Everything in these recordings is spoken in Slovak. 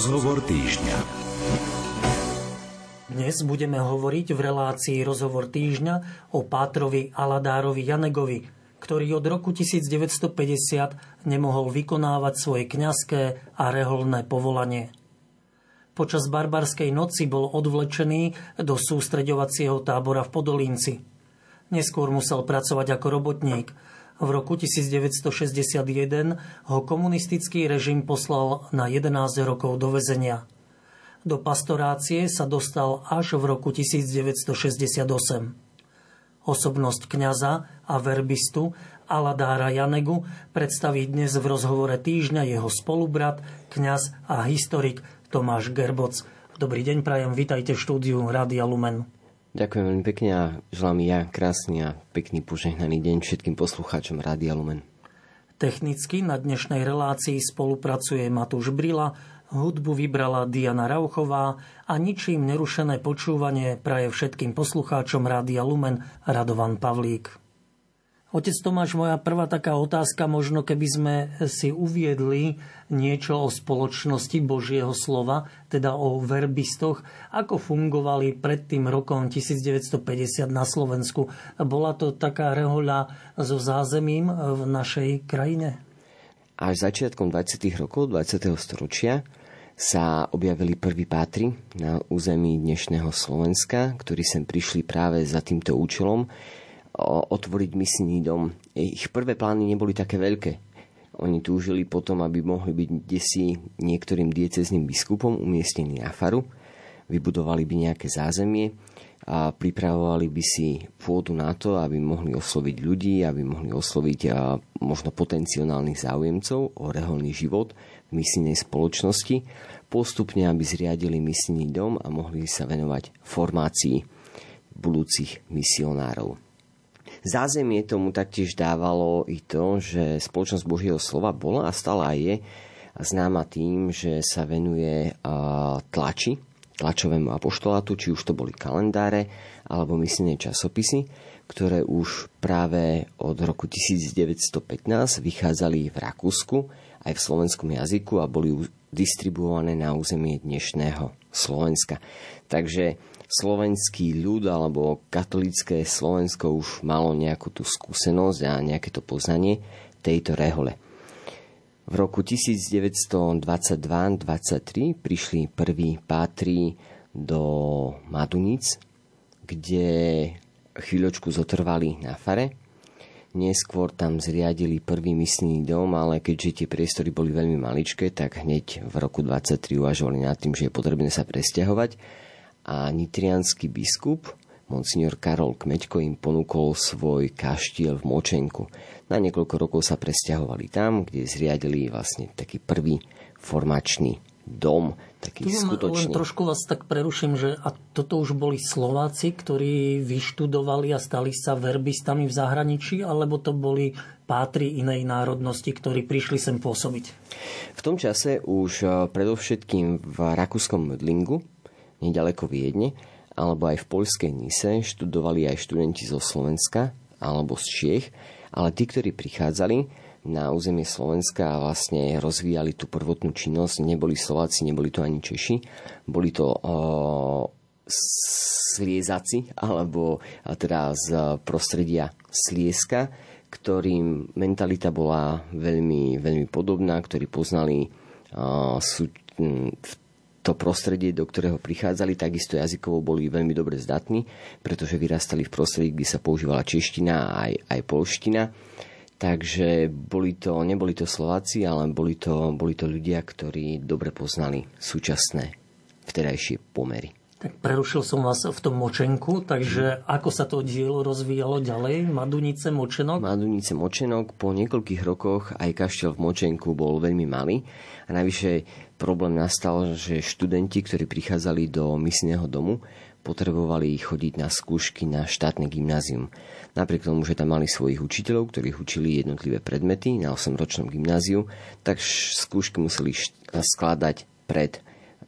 Rozhovor týždňa. Dnes budeme hovoriť v relácii Rozhovor týždňa o Pátrovi Aladárovi Janegovi, ktorý od roku 1950 nemohol vykonávať svoje kňazské a reholné povolanie. Počas barbarskej noci bol odvlečený do sústreďovacieho tábora v Podolínci. Neskôr musel pracovať ako robotník – v roku 1961 ho komunistický režim poslal na 11 rokov do väzenia. Do pastorácie sa dostal až v roku 1968. Osobnosť kňaza a verbistu Aladára Janegu predstaví dnes v rozhovore týždňa jeho spolubrat, kňaz a historik Tomáš Gerboc. Dobrý deň, prajem, vítajte v štúdiu Rádia Lumen. Ďakujem veľmi pekne a želám ja krásny a pekný požehnaný deň všetkým poslucháčom Rádia Lumen. Technicky na dnešnej relácii spolupracuje Matúš Brila, hudbu vybrala Diana Rauchová a ničím nerušené počúvanie praje všetkým poslucháčom Rádia Lumen Radovan Pavlík. Otec Tomáš, moja prvá taká otázka, možno keby sme si uviedli niečo o spoločnosti Božieho slova, teda o verbistoch, ako fungovali pred tým rokom 1950 na Slovensku. Bola to taká rehoľa so zázemím v našej krajine? Až začiatkom 20. rokov 20. storočia sa objavili prví pátri na území dnešného Slovenska, ktorí sem prišli práve za týmto účelom otvoriť misijný dom. Ich prvé plány neboli také veľké. Oni túžili potom, aby mohli byť desi niektorým diecezným biskupom umiestnení na faru, vybudovali by nejaké zázemie a pripravovali by si pôdu na to, aby mohli osloviť ľudí, aby mohli osloviť možno potenciálnych záujemcov o reholný život v misijnej spoločnosti, postupne aby zriadili misijný dom a mohli sa venovať formácii budúcich misionárov. Zázemie tomu taktiež dávalo i to, že spoločnosť Božieho slova bola a stále je známa tým, že sa venuje tlači, tlačovému apoštolátu, či už to boli kalendáre alebo misijné časopisy, ktoré už práve od roku 1915 vychádzali v Rakúsku aj v slovenskom jazyku a boli distribuované na územie dnešného Slovenska. Takže slovenský ľud alebo katolické Slovensko už malo nejakú tú skúsenosť a nejaké to poznanie tejto rehole. V roku 1922-23 prišli prví pátri do Madunic, kde chvíľočku zotrvali na fare. Neskôr tam zriadili prvý misný dom, ale keďže tie priestory boli veľmi maličké, tak hneď v roku 23 uvažovali nad tým, že je potrebné sa presťahovať a nitrianský biskup Monsignor Karol Kmeďko im ponúkol svoj kaštiel v Močenku. Na niekoľko rokov sa presťahovali tam, kde zriadili vlastne taký prvý formačný dom, taký tu skutočný. Len trošku vás tak preruším, že a toto už boli Slováci, ktorí vyštudovali a stali sa verbistami v zahraničí, alebo to boli pátri inej národnosti, ktorí prišli sem pôsobiť? V tom čase už eh, predovšetkým v rakúskom Mödlingu nedaleko Viedne, alebo aj v poľskej Nise študovali aj študenti zo Slovenska alebo z Čiech, ale tí, ktorí prichádzali na územie Slovenska a vlastne rozvíjali tú prvotnú činnosť, neboli Slováci, neboli to ani Češi, boli to uh, sliezaci, alebo teda z prostredia Slieska, ktorým mentalita bola veľmi, veľmi podobná, ktorí poznali uh, sú, v to prostredie, do ktorého prichádzali, takisto jazykovo boli veľmi dobre zdatní, pretože vyrastali v prostredí, kde sa používala čeština a aj, aj polština. Takže boli to, neboli to Slováci, ale boli to, boli to ľudia, ktorí dobre poznali súčasné vtedajšie pomery. Tak prerušil som vás v tom močenku, takže ako sa to dielo rozvíjalo ďalej? Madunice, Močenok? Madunice, Močenok. Po niekoľkých rokoch aj kaštiel v Močenku bol veľmi malý. A navyše problém nastal, že študenti, ktorí prichádzali do misijného domu, potrebovali chodiť na skúšky na štátne gymnázium. Napriek tomu, že tam mali svojich učiteľov, ktorých učili jednotlivé predmety na 8-ročnom gymnáziu, tak skúšky museli skladať pred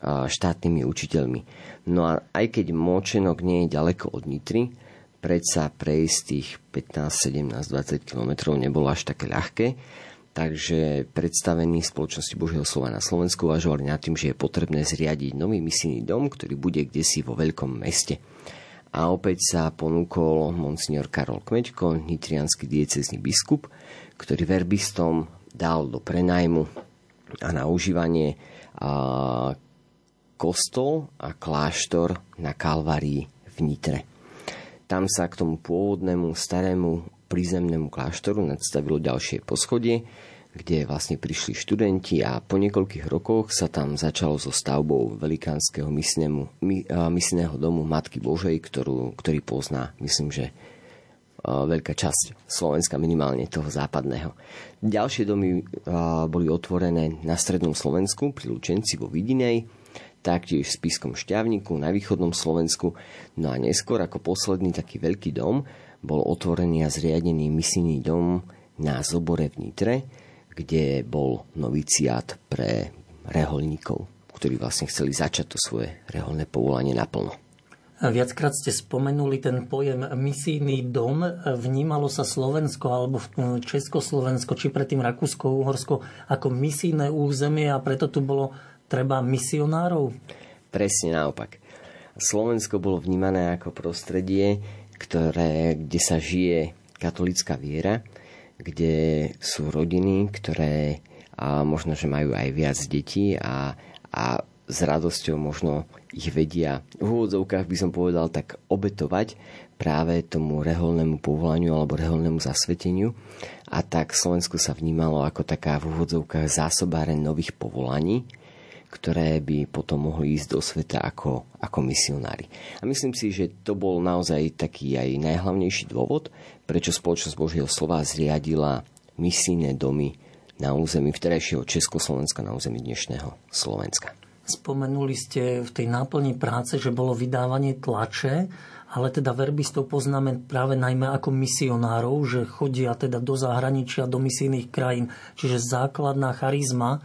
štátnymi učiteľmi. No a aj keď Močenok nie je ďaleko od Nitry, predsa prejsť tých 15, 17, 20 km nebolo až také ľahké, takže predstavení spoločnosti Božieho slova na Slovensku uvažovali nad tým, že je potrebné zriadiť nový misijný dom, ktorý bude kde si vo veľkom meste. A opäť sa ponúkol monsignor Karol Kmeďko, nitrianský diecezný biskup, ktorý verbistom dal do prenajmu a na užívanie a, kostol a kláštor na Kalvarii v Nitre. Tam sa k tomu pôvodnému starému prízemnému kláštoru nadstavilo ďalšie poschodie, kde vlastne prišli študenti a po niekoľkých rokoch sa tam začalo so stavbou velikánskeho misnému, misného domu Matky Božej, ktorú, ktorý pozná, myslím, že veľká časť Slovenska, minimálne toho západného. Ďalšie domy boli otvorené na strednom Slovensku, pri Lučenci vo Vidinej, taktiež v Spiskom šťavniku na východnom Slovensku. No a neskôr ako posledný taký veľký dom bol otvorený a zriadený misijný dom na Zobore v Nitre, kde bol noviciát pre reholníkov, ktorí vlastne chceli začať to svoje reholné povolanie naplno. Viackrát ste spomenuli ten pojem misijný dom. Vnímalo sa Slovensko alebo Československo, či predtým Rakúsko, Uhorsko ako misijné územie a preto tu bolo treba misionárov? Presne naopak. Slovensko bolo vnímané ako prostredie, ktoré, kde sa žije katolická viera, kde sú rodiny, ktoré a možno, že majú aj viac detí a, a s radosťou možno ich vedia v úvodzovkách by som povedal tak obetovať práve tomu reholnému povolaniu alebo reholnému zasveteniu. A tak Slovensko sa vnímalo ako taká v úvodzovkách zásobáren nových povolaní, ktoré by potom mohli ísť do sveta ako, ako misionári. A myslím si, že to bol naozaj taký aj najhlavnejší dôvod, prečo spoločnosť Božieho slova zriadila misijné domy na území vterejšieho Československa, na území dnešného Slovenska. Spomenuli ste v tej náplni práce, že bolo vydávanie tlače, ale teda verbistov poznáme práve najmä ako misionárov, že chodia teda do zahraničia, do misijných krajín. Čiže základná charizma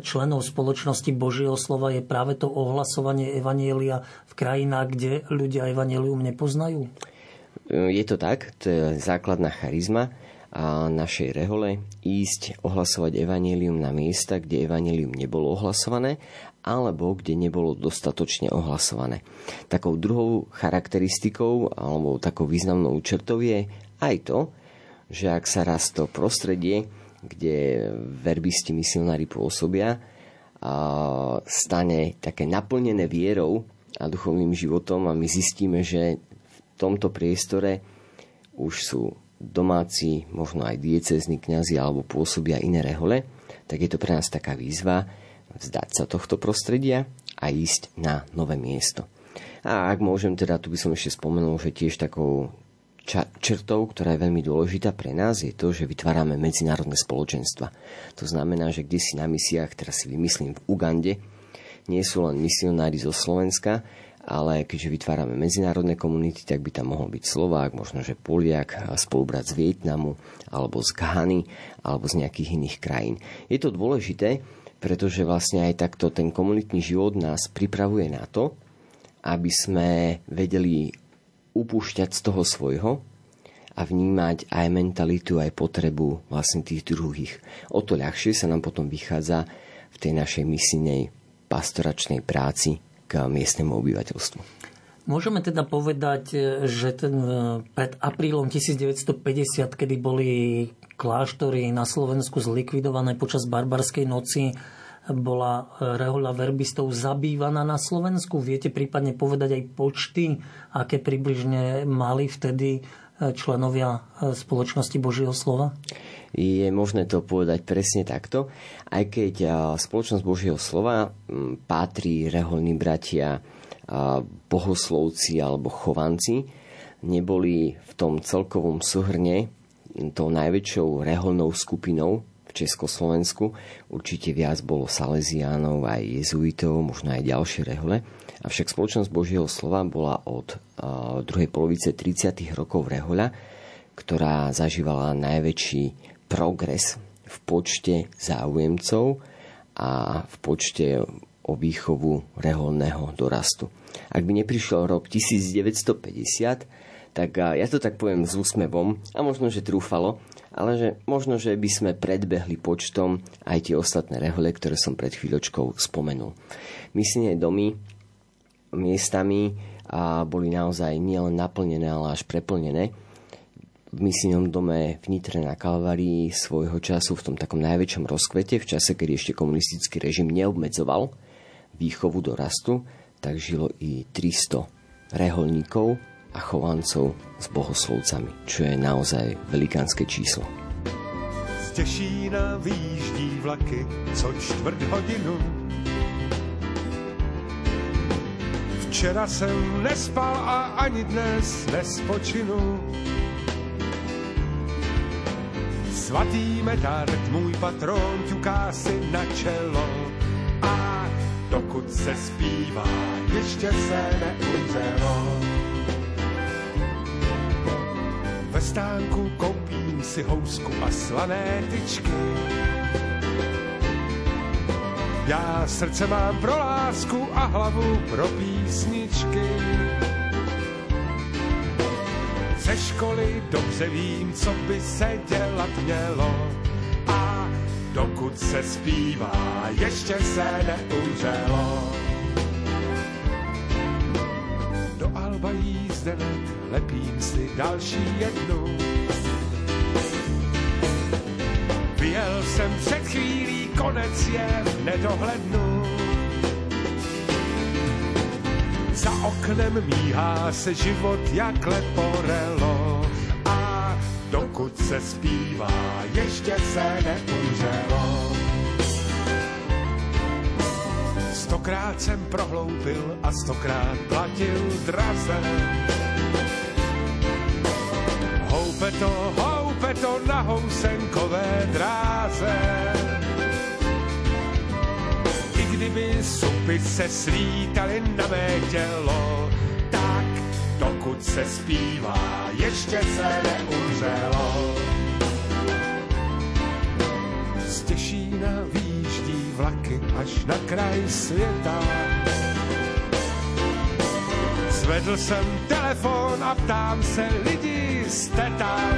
členov spoločnosti Božieho slova je práve to ohlasovanie Evanielia v krajinách, kde ľudia Evanielium nepoznajú? Je to tak, to je základná charizma a našej rehole ísť ohlasovať Evanielium na miesta, kde Evanielium nebolo ohlasované alebo kde nebolo dostatočne ohlasované. Takou druhou charakteristikou alebo takou významnou črtou je aj to, že ak sa raz to prostredie kde verbisti misionári pôsobia, stane také naplnené vierou a duchovným životom a my zistíme, že v tomto priestore už sú domáci, možno aj diecezní kňazi alebo pôsobia iné rehole, tak je to pre nás taká výzva vzdať sa tohto prostredia a ísť na nové miesto. A ak môžem, teda tu by som ešte spomenul, že tiež takou črtou, ktorá je veľmi dôležitá pre nás, je to, že vytvárame medzinárodné spoločenstva. To znamená, že kde si na misiách, teraz si vymyslím v Ugande, nie sú len misionári zo Slovenska, ale keďže vytvárame medzinárodné komunity, tak by tam mohol byť Slovák, možno že Poliak, spolubrat z Vietnamu, alebo z Ghany, alebo z nejakých iných krajín. Je to dôležité, pretože vlastne aj takto ten komunitný život nás pripravuje na to, aby sme vedeli upúšťať z toho svojho a vnímať aj mentalitu, aj potrebu vlastne tých druhých. O to ľahšie sa nám potom vychádza v tej našej misijnej pastoračnej práci k miestnemu obyvateľstvu. Môžeme teda povedať, že ten, e, pred aprílom 1950, kedy boli kláštory na Slovensku zlikvidované počas barbarskej noci, bola e, rehoľa verbistov zabývaná na Slovensku? Viete prípadne povedať aj počty, aké približne mali vtedy e, členovia e, spoločnosti Božieho slova? Je možné to povedať presne takto, aj keď spoločnosť Božieho slova patrí reholní bratia, bohoslovci alebo chovanci, neboli v tom celkovom súhrne tou najväčšou reholnou skupinou Československu. Určite viac bolo Salesiánov, aj jezuitov, možno aj ďalšie rehole. Avšak spoločnosť Božieho slova bola od druhej polovice 30. rokov rehoľa, ktorá zažívala najväčší progres v počte záujemcov a v počte o výchovu reholného dorastu. Ak by neprišiel rok 1950, tak ja to tak poviem s úsmevom a možno, že trúfalo, ale že možno, že by sme predbehli počtom aj tie ostatné rehole, ktoré som pred chvíľočkou spomenul. Myslené domy miestami a boli naozaj nielen naplnené, ale až preplnené. V misijnom dome v Nitre na Kalvarii svojho času v tom takom najväčšom rozkvete, v čase, kedy ešte komunistický režim neobmedzoval výchovu do rastu, tak žilo i 300 reholníkov a chovancov s bohoslovcami, čo je naozaj velikánske číslo. Z Těšína výjíždí vlaky co čtvrt hodinu Včera jsem nespal a ani dnes nespočinu. Svatý metard, můj patron, ťuká si na čelo. A dokud se zpívá, ještě se neumřelo. Ve stánku koupím si housku a slané tyčky já srdce mám pro lásku a hlavu pro písničky. Ze školy dobře vím, co by se dělat mělo. A dokud se zpívá, ještě se neumřelo. Další jednu. Vyjel jsem před chvílí konec je v nedohlednu. Za oknem míhá se život jak leporelo a dokud se zpívá, ještě se neumřelo. Stokrát jsem prohloupil a stokrát platil draze. Houpe to, houpe to na housenkové dráze kdyby supy se slítaly na mé tělo, tak dokud se zpívá, ještě se neumřelo. Z Těšína výjíždí vlaky až na kraj světa. Zvedl jsem telefon a ptám se lidi, jste tam?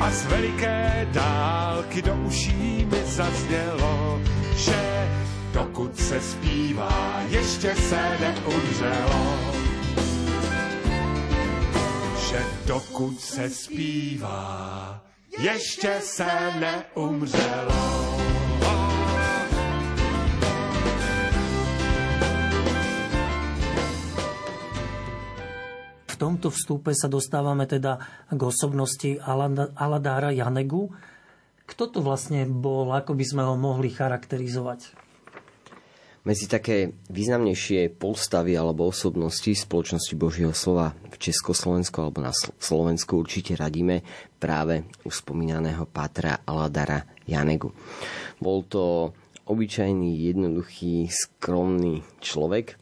A z veliké dálky do uší mi zaznělo, že dokud se zpívá, ještě se neumřelo. Že dokud se zpívá, ještě se neumřelo. Tomto vstupe sa dostávame teda k osobnosti Aladára Janegu, kto to vlastne bol, ako by sme ho mohli charakterizovať? Medzi také významnejšie postavy alebo osobnosti spoločnosti Božieho slova v Československu alebo na Slovensku určite radíme práve už spomínaného Pátra Aladara Janegu. Bol to obyčajný, jednoduchý, skromný človek.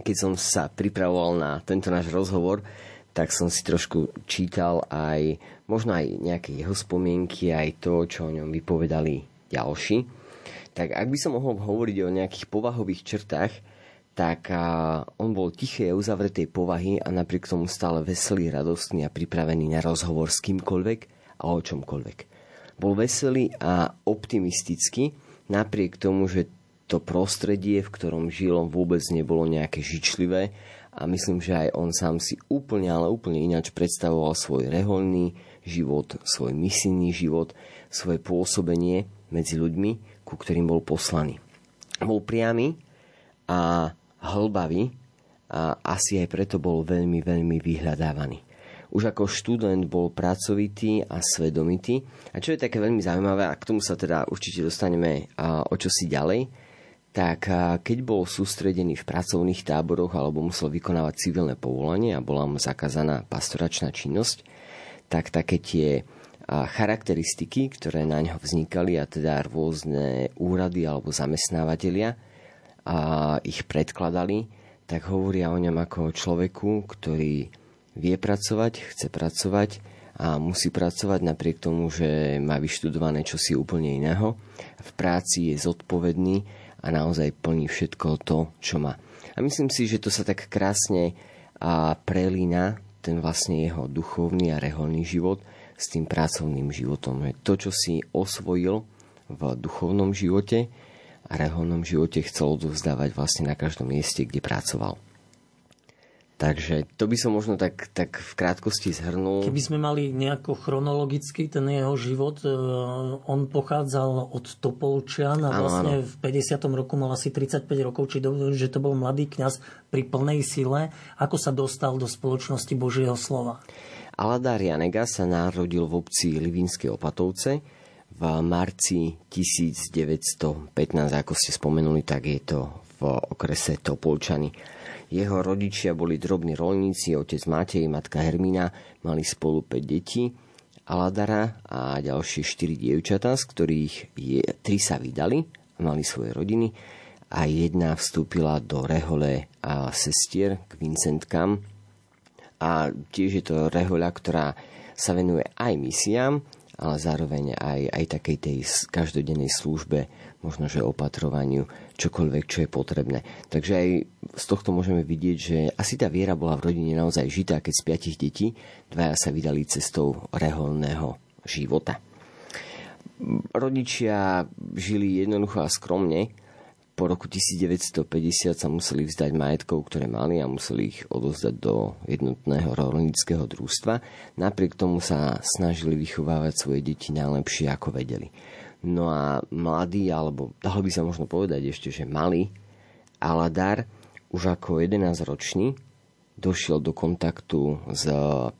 Keď som sa pripravoval na tento náš rozhovor, tak som si trošku čítal aj možno aj nejaké jeho spomienky, aj to, čo o ňom vypovedali ďalší. Tak ak by som mohol hovoriť o nejakých povahových črtách, tak on bol tiché uzavretej povahy a napriek tomu stále veselý, radostný a pripravený na rozhovor s kýmkoľvek a o čomkoľvek. Bol veselý a optimistický, napriek tomu, že to prostredie, v ktorom žil, vôbec nebolo nejaké žičlivé a myslím, že aj on sám si úplne, ale úplne ináč predstavoval svoj reholný život, svoj misijný život, svoje pôsobenie medzi ľuďmi, ku ktorým bol poslaný. Bol priamy a hlbavý a asi aj preto bol veľmi, veľmi vyhľadávaný. Už ako študent bol pracovitý a svedomitý. A čo je také veľmi zaujímavé, a k tomu sa teda určite dostaneme o čosi ďalej, tak keď bol sústredený v pracovných táboroch alebo musel vykonávať civilné povolanie a bola mu zakázaná pastoračná činnosť, tak také tie charakteristiky, ktoré na ňo vznikali a teda rôzne úrady alebo zamestnávateľia a ich predkladali, tak hovoria o ňom ako o človeku, ktorý vie pracovať, chce pracovať a musí pracovať napriek tomu, že má vyštudované čosi úplne iného. V práci je zodpovedný a naozaj plní všetko to, čo má. A myslím si, že to sa tak krásne a prelína ten vlastne jeho duchovný a reholný život s tým pracovným životom. To, čo si osvojil v duchovnom živote a reholnom živote, chcel odovzdávať vlastne na každom mieste, kde pracoval. Takže to by som možno tak, tak v krátkosti zhrnul. Keby sme mali nejako chronologicky ten jeho život, e, on pochádzal od Topolčian a vlastne áno. v 50. roku mal asi 35 rokov, či do, že to bol mladý kňaz pri plnej sile. Ako sa dostal do spoločnosti Božieho slova? Aladár Janega sa narodil v obci Livinské Opatovce v marci 1915, ako ste spomenuli, tak je to v okrese Topolčany. Jeho rodičia boli drobní rolníci, otec Matej, matka Hermína, mali spolu 5 detí, Aladara a ďalšie 4 dievčatá, z ktorých je, 3 sa vydali, mali svoje rodiny a jedna vstúpila do rehole a sestier k Vincentkám. A tiež je to rehoľa, ktorá sa venuje aj misiám, ale zároveň aj, aj takej tej každodennej službe možno že opatrovaniu, čokoľvek, čo je potrebné. Takže aj z tohto môžeme vidieť, že asi tá viera bola v rodine naozaj žitá, keď z piatich detí dvaja sa vydali cestou reholného života. Rodičia žili jednoducho a skromne. Po roku 1950 sa museli vzdať majetkov, ktoré mali a museli ich odozdať do jednotného rolnického družstva. Napriek tomu sa snažili vychovávať svoje deti najlepšie, ako vedeli. No a mladý, alebo dalo by sa možno povedať ešte, že malý Aladar už ako 11-ročný došiel do kontaktu s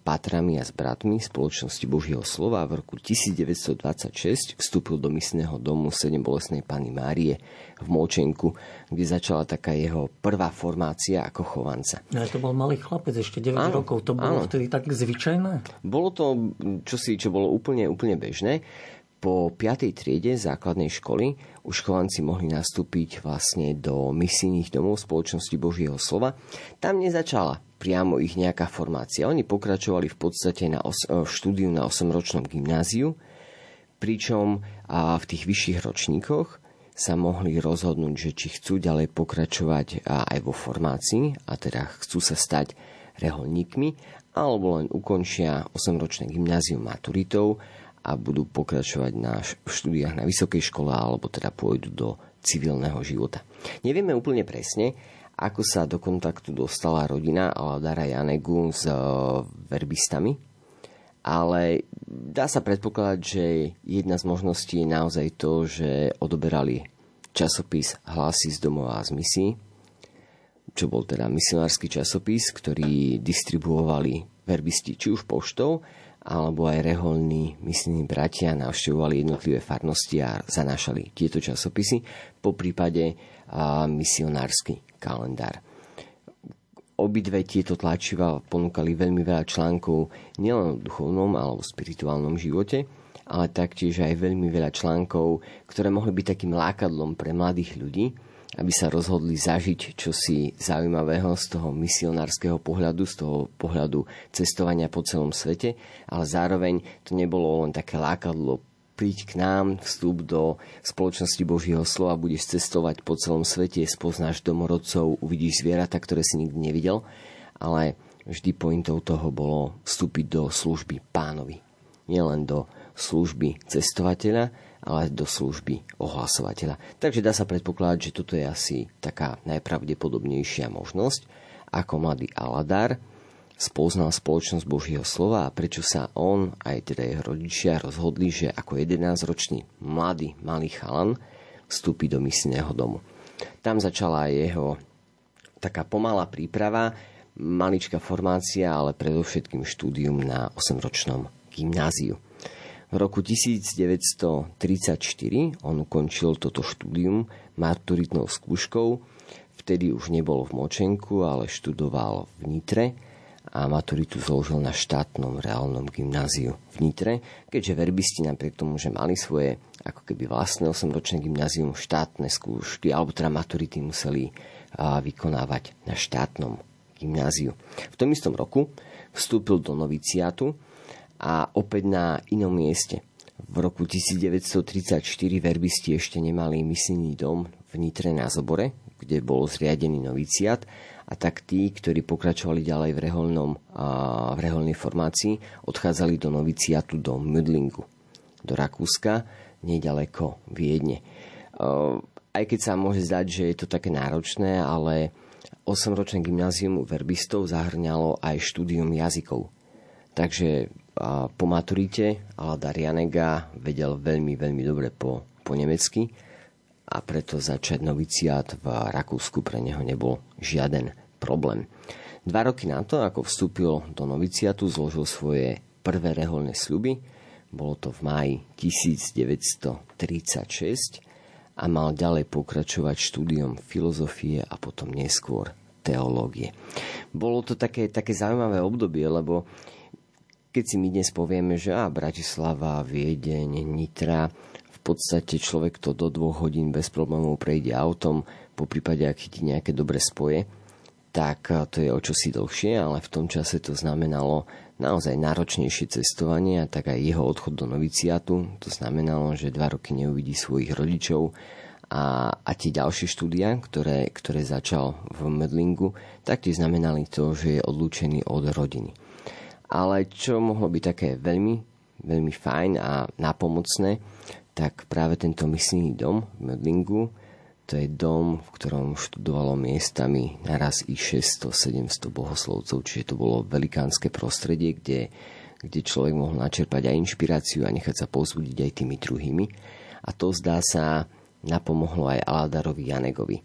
patrami a s bratmi spoločnosti Božieho slova a v roku 1926 vstúpil do misného domu 7 bolesnej Pany Márie v Močenku, kde začala taká jeho prvá formácia ako chovanca. No, to bol malý chlapec, ešte 9 áno, rokov. To bolo áno. vtedy tak zvyčajné? Bolo to čosi, čo bolo úplne, úplne bežné. Po 5. triede základnej školy už chovanci mohli nastúpiť vlastne do misijných domov spoločnosti Božieho slova. Tam nezačala priamo ich nejaká formácia. Oni pokračovali v podstate na os- v štúdiu na 8-ročnom gymnáziu, pričom a v tých vyšších ročníkoch sa mohli rozhodnúť, že či chcú ďalej pokračovať aj vo formácii, a teda chcú sa stať reholníkmi, alebo len ukončia 8-ročné gymnázium maturitou a budú pokračovať na štúdiách na vysokej škole alebo teda pôjdu do civilného života. Nevieme úplne presne, ako sa do kontaktu dostala rodina Aladara Janegu s e, verbistami, ale dá sa predpokladať, že jedna z možností je naozaj to, že odoberali časopis Hlasy z domova a z misií, čo bol teda misionársky časopis, ktorý distribuovali verbisti či už poštou, alebo aj reholní misijní bratia navštevovali jednotlivé farnosti a zanášali tieto časopisy, po prípade misionársky kalendár. Obidve tieto tlačiva ponúkali veľmi veľa článkov nielen o duchovnom alebo spirituálnom živote, ale taktiež aj veľmi veľa článkov, ktoré mohli byť takým lákadlom pre mladých ľudí, aby sa rozhodli zažiť čosi zaujímavého z toho misionárskeho pohľadu, z toho pohľadu cestovania po celom svete, ale zároveň to nebolo len také lákadlo príď k nám, vstup do spoločnosti Božieho slova, budeš cestovať po celom svete, spoznáš domorodcov, uvidíš zvieratá, ktoré si nikdy nevidel, ale vždy pointou toho bolo vstúpiť do služby pánovi. Nielen do služby cestovateľa, ale do služby ohlasovateľa. Takže dá sa predpokladať, že toto je asi taká najpravdepodobnejšia možnosť, ako mladý Aladar spoznal spoločnosť Božieho slova a prečo sa on aj teda jeho rodičia rozhodli, že ako 11-ročný mladý malý chalan vstúpi do misijného domu. Tam začala jeho taká pomalá príprava, maličká formácia, ale predovšetkým štúdium na 8-ročnom gymnáziu. V roku 1934 on ukončil toto štúdium maturitnou skúškou. Vtedy už nebol v Močenku, ale študoval v Nitre a maturitu zložil na štátnom reálnom gymnáziu v Nitre, keďže verbisti napriek tomu, že mali svoje ako keby vlastné 8-ročné gymnázium, štátne skúšky alebo teda maturity museli vykonávať na štátnom gymnáziu. V tom istom roku vstúpil do noviciátu, a opäť na inom mieste. V roku 1934 verbisti ešte nemali misijný dom v Nitre na Zobore, kde bol zriadený noviciat a tak tí, ktorí pokračovali ďalej v, reholnom, v reholnej formácii, odchádzali do noviciatu do Mödlingu, do Rakúska, nedaleko Viedne. Aj keď sa môže zdať, že je to také náročné, ale 8-ročné gymnázium verbistov zahrňalo aj štúdium jazykov. Takže po maturite Alada Janega vedel veľmi, veľmi dobre po, po nemecky a preto začať noviciát v Rakúsku pre neho nebol žiaden problém. Dva roky na to, ako vstúpil do noviciatu, zložil svoje prvé reholné sľuby. Bolo to v máji 1936 a mal ďalej pokračovať štúdiom filozofie a potom neskôr teológie. Bolo to také, také zaujímavé obdobie, lebo keď si my dnes povieme, že a Bratislava, Viedeň, Nitra, podstate človek to do dvoch hodín bez problémov prejde autom, po prípade ak chytí nejaké dobré spoje, tak to je o čosi dlhšie, ale v tom čase to znamenalo naozaj náročnejšie cestovanie a tak aj jeho odchod do noviciatu. To znamenalo, že dva roky neuvidí svojich rodičov a, a tie ďalšie štúdia, ktoré, ktoré začal v Medlingu, tak tie znamenali to, že je odlúčený od rodiny. Ale čo mohlo byť také veľmi, veľmi fajn a napomocné, tak práve tento misijný dom v Medlingu, to je dom, v ktorom študovalo miestami naraz i 600-700 bohoslovcov, čiže to bolo velikánske prostredie, kde, kde človek mohol načerpať aj inšpiráciu a nechať sa pozbudiť aj tými druhými. A to zdá sa napomohlo aj Aladarovi Janegovi.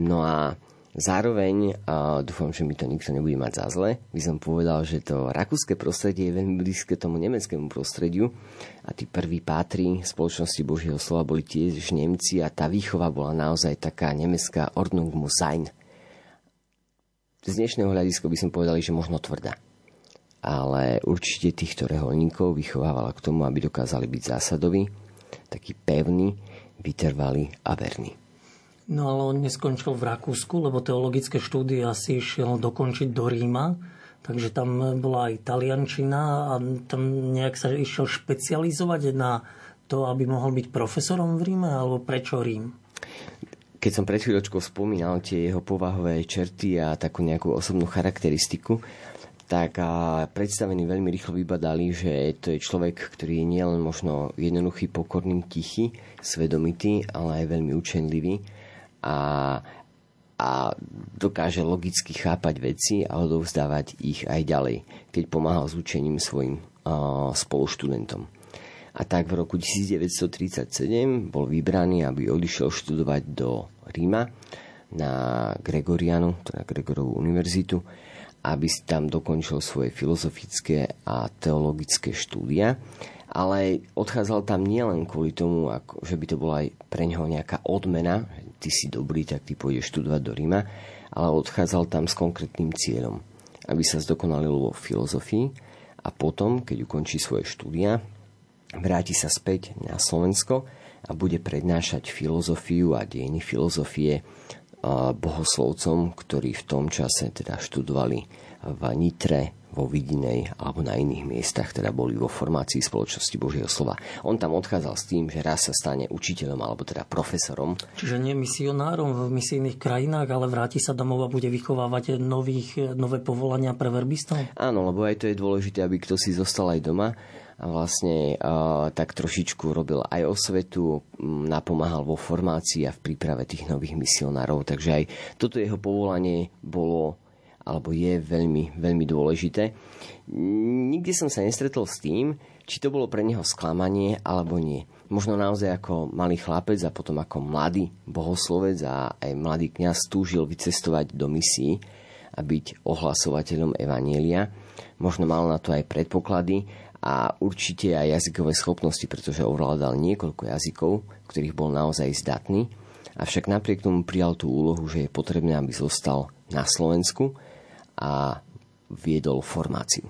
No a Zároveň, dúfam, že mi to nikto nebude mať za zle, by som povedal, že to rakúske prostredie je veľmi blízke tomu nemeckému prostrediu a tí prví pátri spoločnosti Božieho slova boli tiež Nemci a tá výchova bola naozaj taká nemecká Ordnung muss sein. Z dnešného hľadiska by som povedali, že možno tvrdá. Ale určite týchto reholníkov vychovávala k tomu, aby dokázali byť zásadoví, takí pevní, vytrvalí a verní. No ale on neskončil v Rakúsku, lebo teologické štúdie asi išiel dokončiť do Ríma. Takže tam bola aj taliančina a tam nejak sa išiel špecializovať na to, aby mohol byť profesorom v Ríme, alebo prečo Rím? Keď som pred chvíľočkou spomínal tie jeho povahové čerty a takú nejakú osobnú charakteristiku, tak a predstavení veľmi rýchlo vybadali, že to je človek, ktorý je nielen možno jednoduchý, pokorný, tichý, svedomitý, ale aj veľmi učenlivý a, a dokáže logicky chápať veci a odovzdávať ich aj ďalej, keď pomáhal s učením svojim uh, spoluštudentom. A tak v roku 1937 bol vybraný, aby odišiel študovať do Ríma na Gregorianu, teda Gregorovú univerzitu, aby si tam dokončil svoje filozofické a teologické štúdia ale odchádzal tam nielen kvôli tomu, že by to bola aj pre neho nejaká odmena, ty si dobrý, tak ty pôjdeš študovať do Ríma, ale odchádzal tam s konkrétnym cieľom, aby sa zdokonalil vo filozofii a potom, keď ukončí svoje štúdia, vráti sa späť na Slovensko a bude prednášať filozofiu a dejiny filozofie bohoslovcom, ktorí v tom čase teda študovali v Nitre, vo Vidinej alebo na iných miestach, teda boli vo formácii spoločnosti Božieho slova. On tam odchádzal s tým, že raz sa stane učiteľom alebo teda profesorom. Čiže nie misionárom v misijných krajinách, ale vráti sa domov a bude vychovávať nových, nové povolania pre verbistov? Áno, lebo aj to je dôležité, aby kto si zostal aj doma a vlastne uh, tak trošičku robil aj osvetu, napomáhal vo formácii a v príprave tých nových misionárov. Takže aj toto jeho povolanie bolo alebo je veľmi, veľmi dôležité. Nikdy som sa nestretol s tým, či to bolo pre neho sklamanie alebo nie. Možno naozaj ako malý chlapec a potom ako mladý bohoslovec a aj mladý kňaz túžil vycestovať do misií a byť ohlasovateľom Evanielia. Možno mal na to aj predpoklady a určite aj jazykové schopnosti, pretože ovládal niekoľko jazykov, ktorých bol naozaj zdatný. Avšak napriek tomu prijal tú úlohu, že je potrebné, aby zostal na Slovensku a viedol formáciu.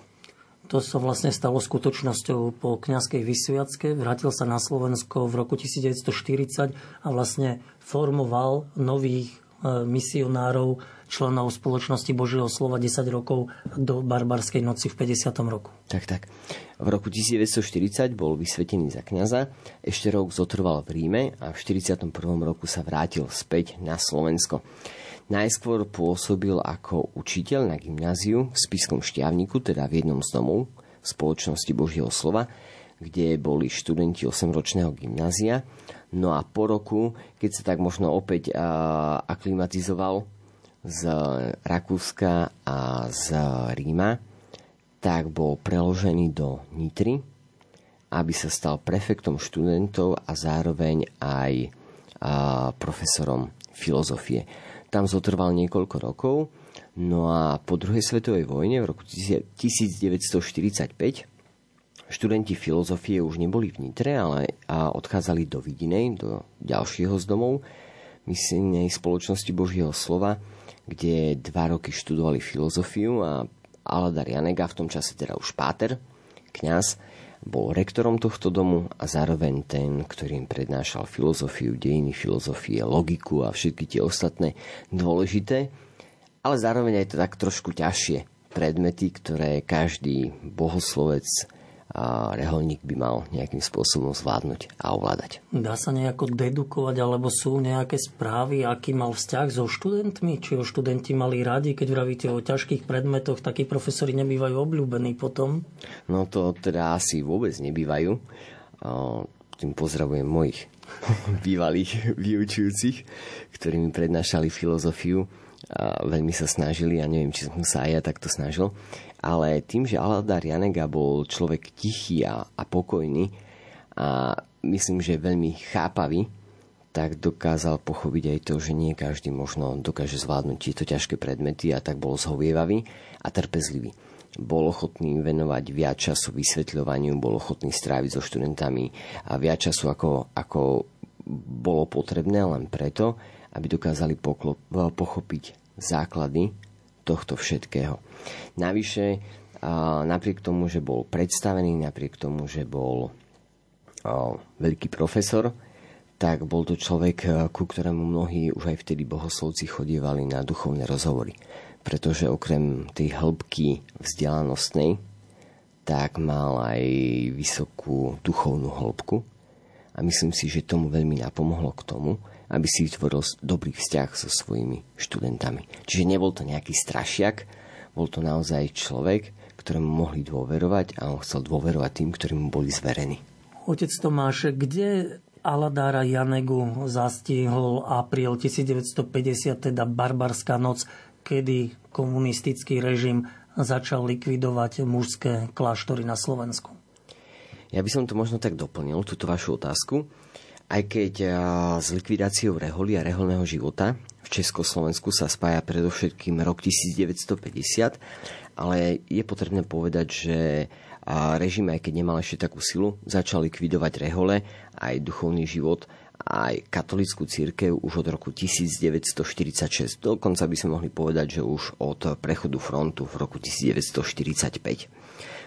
To sa vlastne stalo skutočnosťou po kňazskej vysviacke. Vrátil sa na Slovensko v roku 1940 a vlastne formoval nových e, misionárov členov spoločnosti Božieho slova 10 rokov do barbarskej noci v 50. roku. Tak, tak. V roku 1940 bol vysvetený za kňaza, ešte rok zotrval v Ríme a v 41. roku sa vrátil späť na Slovensko. Najskôr pôsobil ako učiteľ na gymnáziu v Spiskom šťavniku, teda v jednom z domov spoločnosti Božieho slova, kde boli študenti 8-ročného gymnázia. No a po roku, keď sa tak možno opäť aklimatizoval z Rakúska a z Ríma, tak bol preložený do Nitry, aby sa stal prefektom študentov a zároveň aj profesorom filozofie. Tam zotrval niekoľko rokov, no a po druhej svetovej vojne v roku 1945 študenti filozofie už neboli v Nitre, ale a odchádzali do Vidinej, do ďalšieho z domov misijnej spoločnosti Božieho slova, kde dva roky študovali filozofiu a Aladar Janega, v tom čase teda už páter, kňaz, bol rektorom tohto domu a zároveň ten, ktorým prednášal filozofiu, dejiny filozofie, logiku a všetky tie ostatné dôležité, ale zároveň aj to tak trošku ťažšie predmety, ktoré každý bohoslovec reholník by mal nejakým spôsobom zvládnuť a ovládať. Dá sa nejako dedukovať, alebo sú nejaké správy, aký mal vzťah so študentmi? Či ho študenti mali radi, keď vravíte o ťažkých predmetoch, takí profesori nebývajú obľúbení potom? No to teda asi vôbec nebývajú. Tým pozdravujem mojich bývalých vyučujúcich, ktorí mi prednášali filozofiu a veľmi sa snažili, ja neviem, či som sa aj ja takto snažil, ale tým, že Aladar Janega bol človek tichý a, a pokojný a myslím, že veľmi chápavý, tak dokázal pochopiť aj to, že nie každý možno dokáže zvládnuť tieto ťažké predmety a tak bol zhovievavý a trpezlivý. Bol ochotný venovať viac času vysvetľovaniu, bol ochotný stráviť so študentami a viac času ako, ako bolo potrebné len preto, aby dokázali poklop, pochopiť základy tohto všetkého. Navyše, napriek tomu, že bol predstavený, napriek tomu, že bol veľký profesor, tak bol to človek, ku ktorému mnohí už aj vtedy bohoslovci chodievali na duchovné rozhovory. Pretože okrem tej hĺbky vzdelanostnej, tak mal aj vysokú duchovnú hĺbku. A myslím si, že tomu veľmi napomohlo k tomu, aby si vytvoril dobrý vzťah so svojimi študentami. Čiže nebol to nejaký strašiak, bol to naozaj človek, ktorému mohli dôverovať a on chcel dôverovať tým, ktorí mu boli zverení. Otec Tomáš, kde Aladára Janegu zastihol apríl 1950, teda barbarská noc, kedy komunistický režim začal likvidovať mužské kláštory na Slovensku? Ja by som to možno tak doplnil, túto vašu otázku aj keď s likvidáciou reholy a reholného života v Československu sa spája predovšetkým rok 1950, ale je potrebné povedať, že režim, aj keď nemal ešte takú silu, začal likvidovať rehole, aj duchovný život, aj katolickú církev už od roku 1946. Dokonca by sme mohli povedať, že už od prechodu frontu v roku 1945.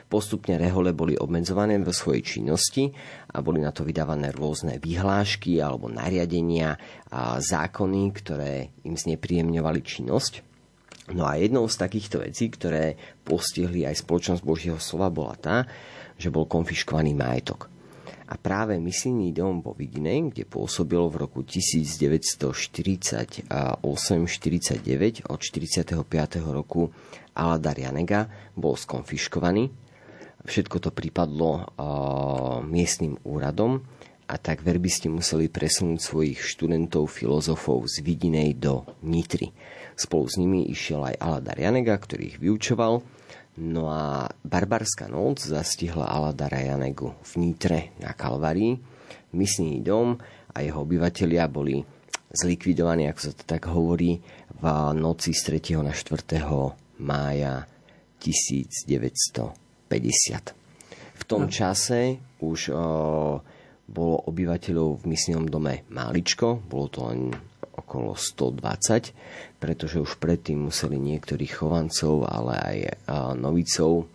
Postupne rehole boli obmedzované vo svojej činnosti a boli na to vydávané rôzne vyhlášky alebo nariadenia a zákony, ktoré im znepríjemňovali činnosť. No a jednou z takýchto vecí, ktoré postihli aj spoločnosť Božieho slova, bola tá, že bol konfiškovaný majetok. A práve misijný dom vo Vidinej, kde pôsobil v roku 1948-49 od 45. roku Aladar Janega, bol skonfiškovaný Všetko to pripadlo miestnym úradom a tak verbisti museli presunúť svojich študentov filozofov z Vidinej do Nitry. Spolu s nimi išiel aj Aladar Janega, ktorý ich vyučoval. No a barbarská noc zastihla Aladara Janegu v Nitre na Kalvarii. Misný dom a jeho obyvatelia boli zlikvidovaní, ako sa to tak hovorí, v noci z 3. na 4. mája 1900. 50. V tom no. čase už o, bolo obyvateľov v misijnom dome máličko, bolo to len okolo 120, pretože už predtým museli niektorých chovancov, ale aj novicov,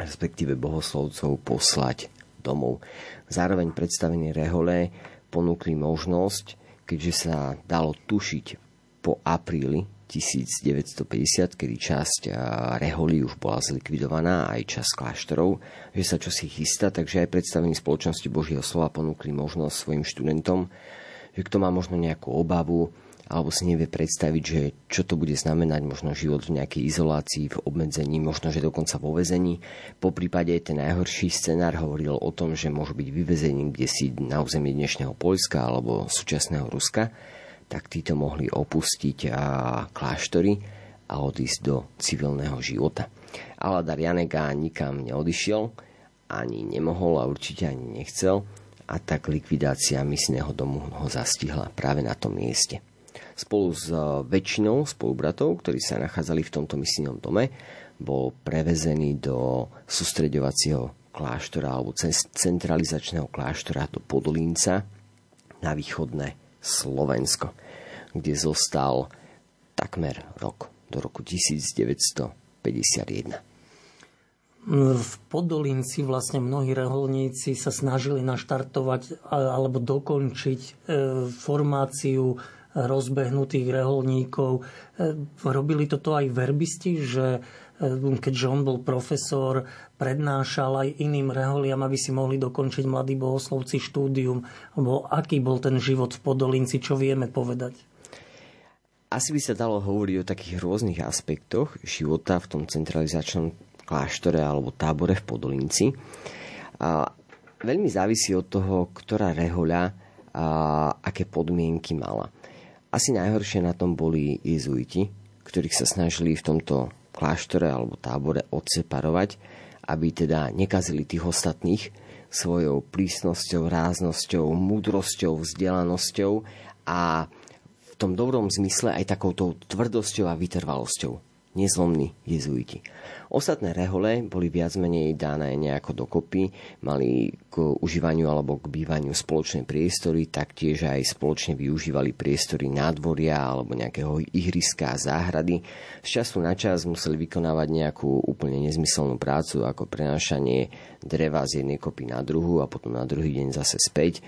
respektíve bohoslovcov poslať domov. Zároveň predstavení rehole ponúkli možnosť, keďže sa dalo tušiť po apríli 1950, kedy časť reholí už bola zlikvidovaná, aj časť kláštorov, že sa čosi chystá, takže aj predstavení spoločnosti Božieho slova ponúkli možnosť svojim študentom, že kto má možno nejakú obavu, alebo si nevie predstaviť, že čo to bude znamenať, možno život v nejakej izolácii, v obmedzení, možno že dokonca vo vezení. Po prípade ten najhorší scenár hovoril o tom, že môžu byť vyvezení kde si na území dnešného Poľska alebo súčasného Ruska, tak títo mohli opustiť kláštory a odísť do civilného života. Aladar Janega nikam neodišiel, ani nemohol a určite ani nechcel a tak likvidácia misného domu ho zastihla práve na tom mieste spolu s eh, väčšinou spolubratov, ktorí sa nachádzali v tomto misijnom dome, bol prevezený do sústreďovacieho kláštora alebo centralizačného kláštora do Podolínca na východné Slovensko, kde zostal takmer rok, do roku 1951. V Podolinci vlastne mnohí reholníci sa snažili naštartovať alebo dokončiť eh, formáciu rozbehnutých reholníkov. E, robili toto aj verbisti, že e, keďže on bol profesor, prednášal aj iným reholiam, aby si mohli dokončiť mladí bohoslovci štúdium. Alebo aký bol ten život v Podolinci, čo vieme povedať? Asi by sa dalo hovoriť o takých rôznych aspektoch života v tom centralizačnom kláštore alebo tábore v Podolinci. A veľmi závisí od toho, ktorá rehoľa a aké podmienky mala. Asi najhoršie na tom boli jezuiti, ktorých sa snažili v tomto kláštore alebo tábore odseparovať, aby teda nekazili tých ostatných svojou prísnosťou, ráznosťou, múdrosťou, vzdelanosťou a v tom dobrom zmysle aj takouto tvrdosťou a vytrvalosťou. Nezlomní jezuiti. Ostatné rehole boli viac menej dané nejako dokopy, mali k užívaniu alebo k bývaniu spoločné priestory, taktiež aj spoločne využívali priestory nádvoria alebo nejakého ihriska a záhrady. Z času na čas museli vykonávať nejakú úplne nezmyselnú prácu, ako prenášanie dreva z jednej kopy na druhú a potom na druhý deň zase späť,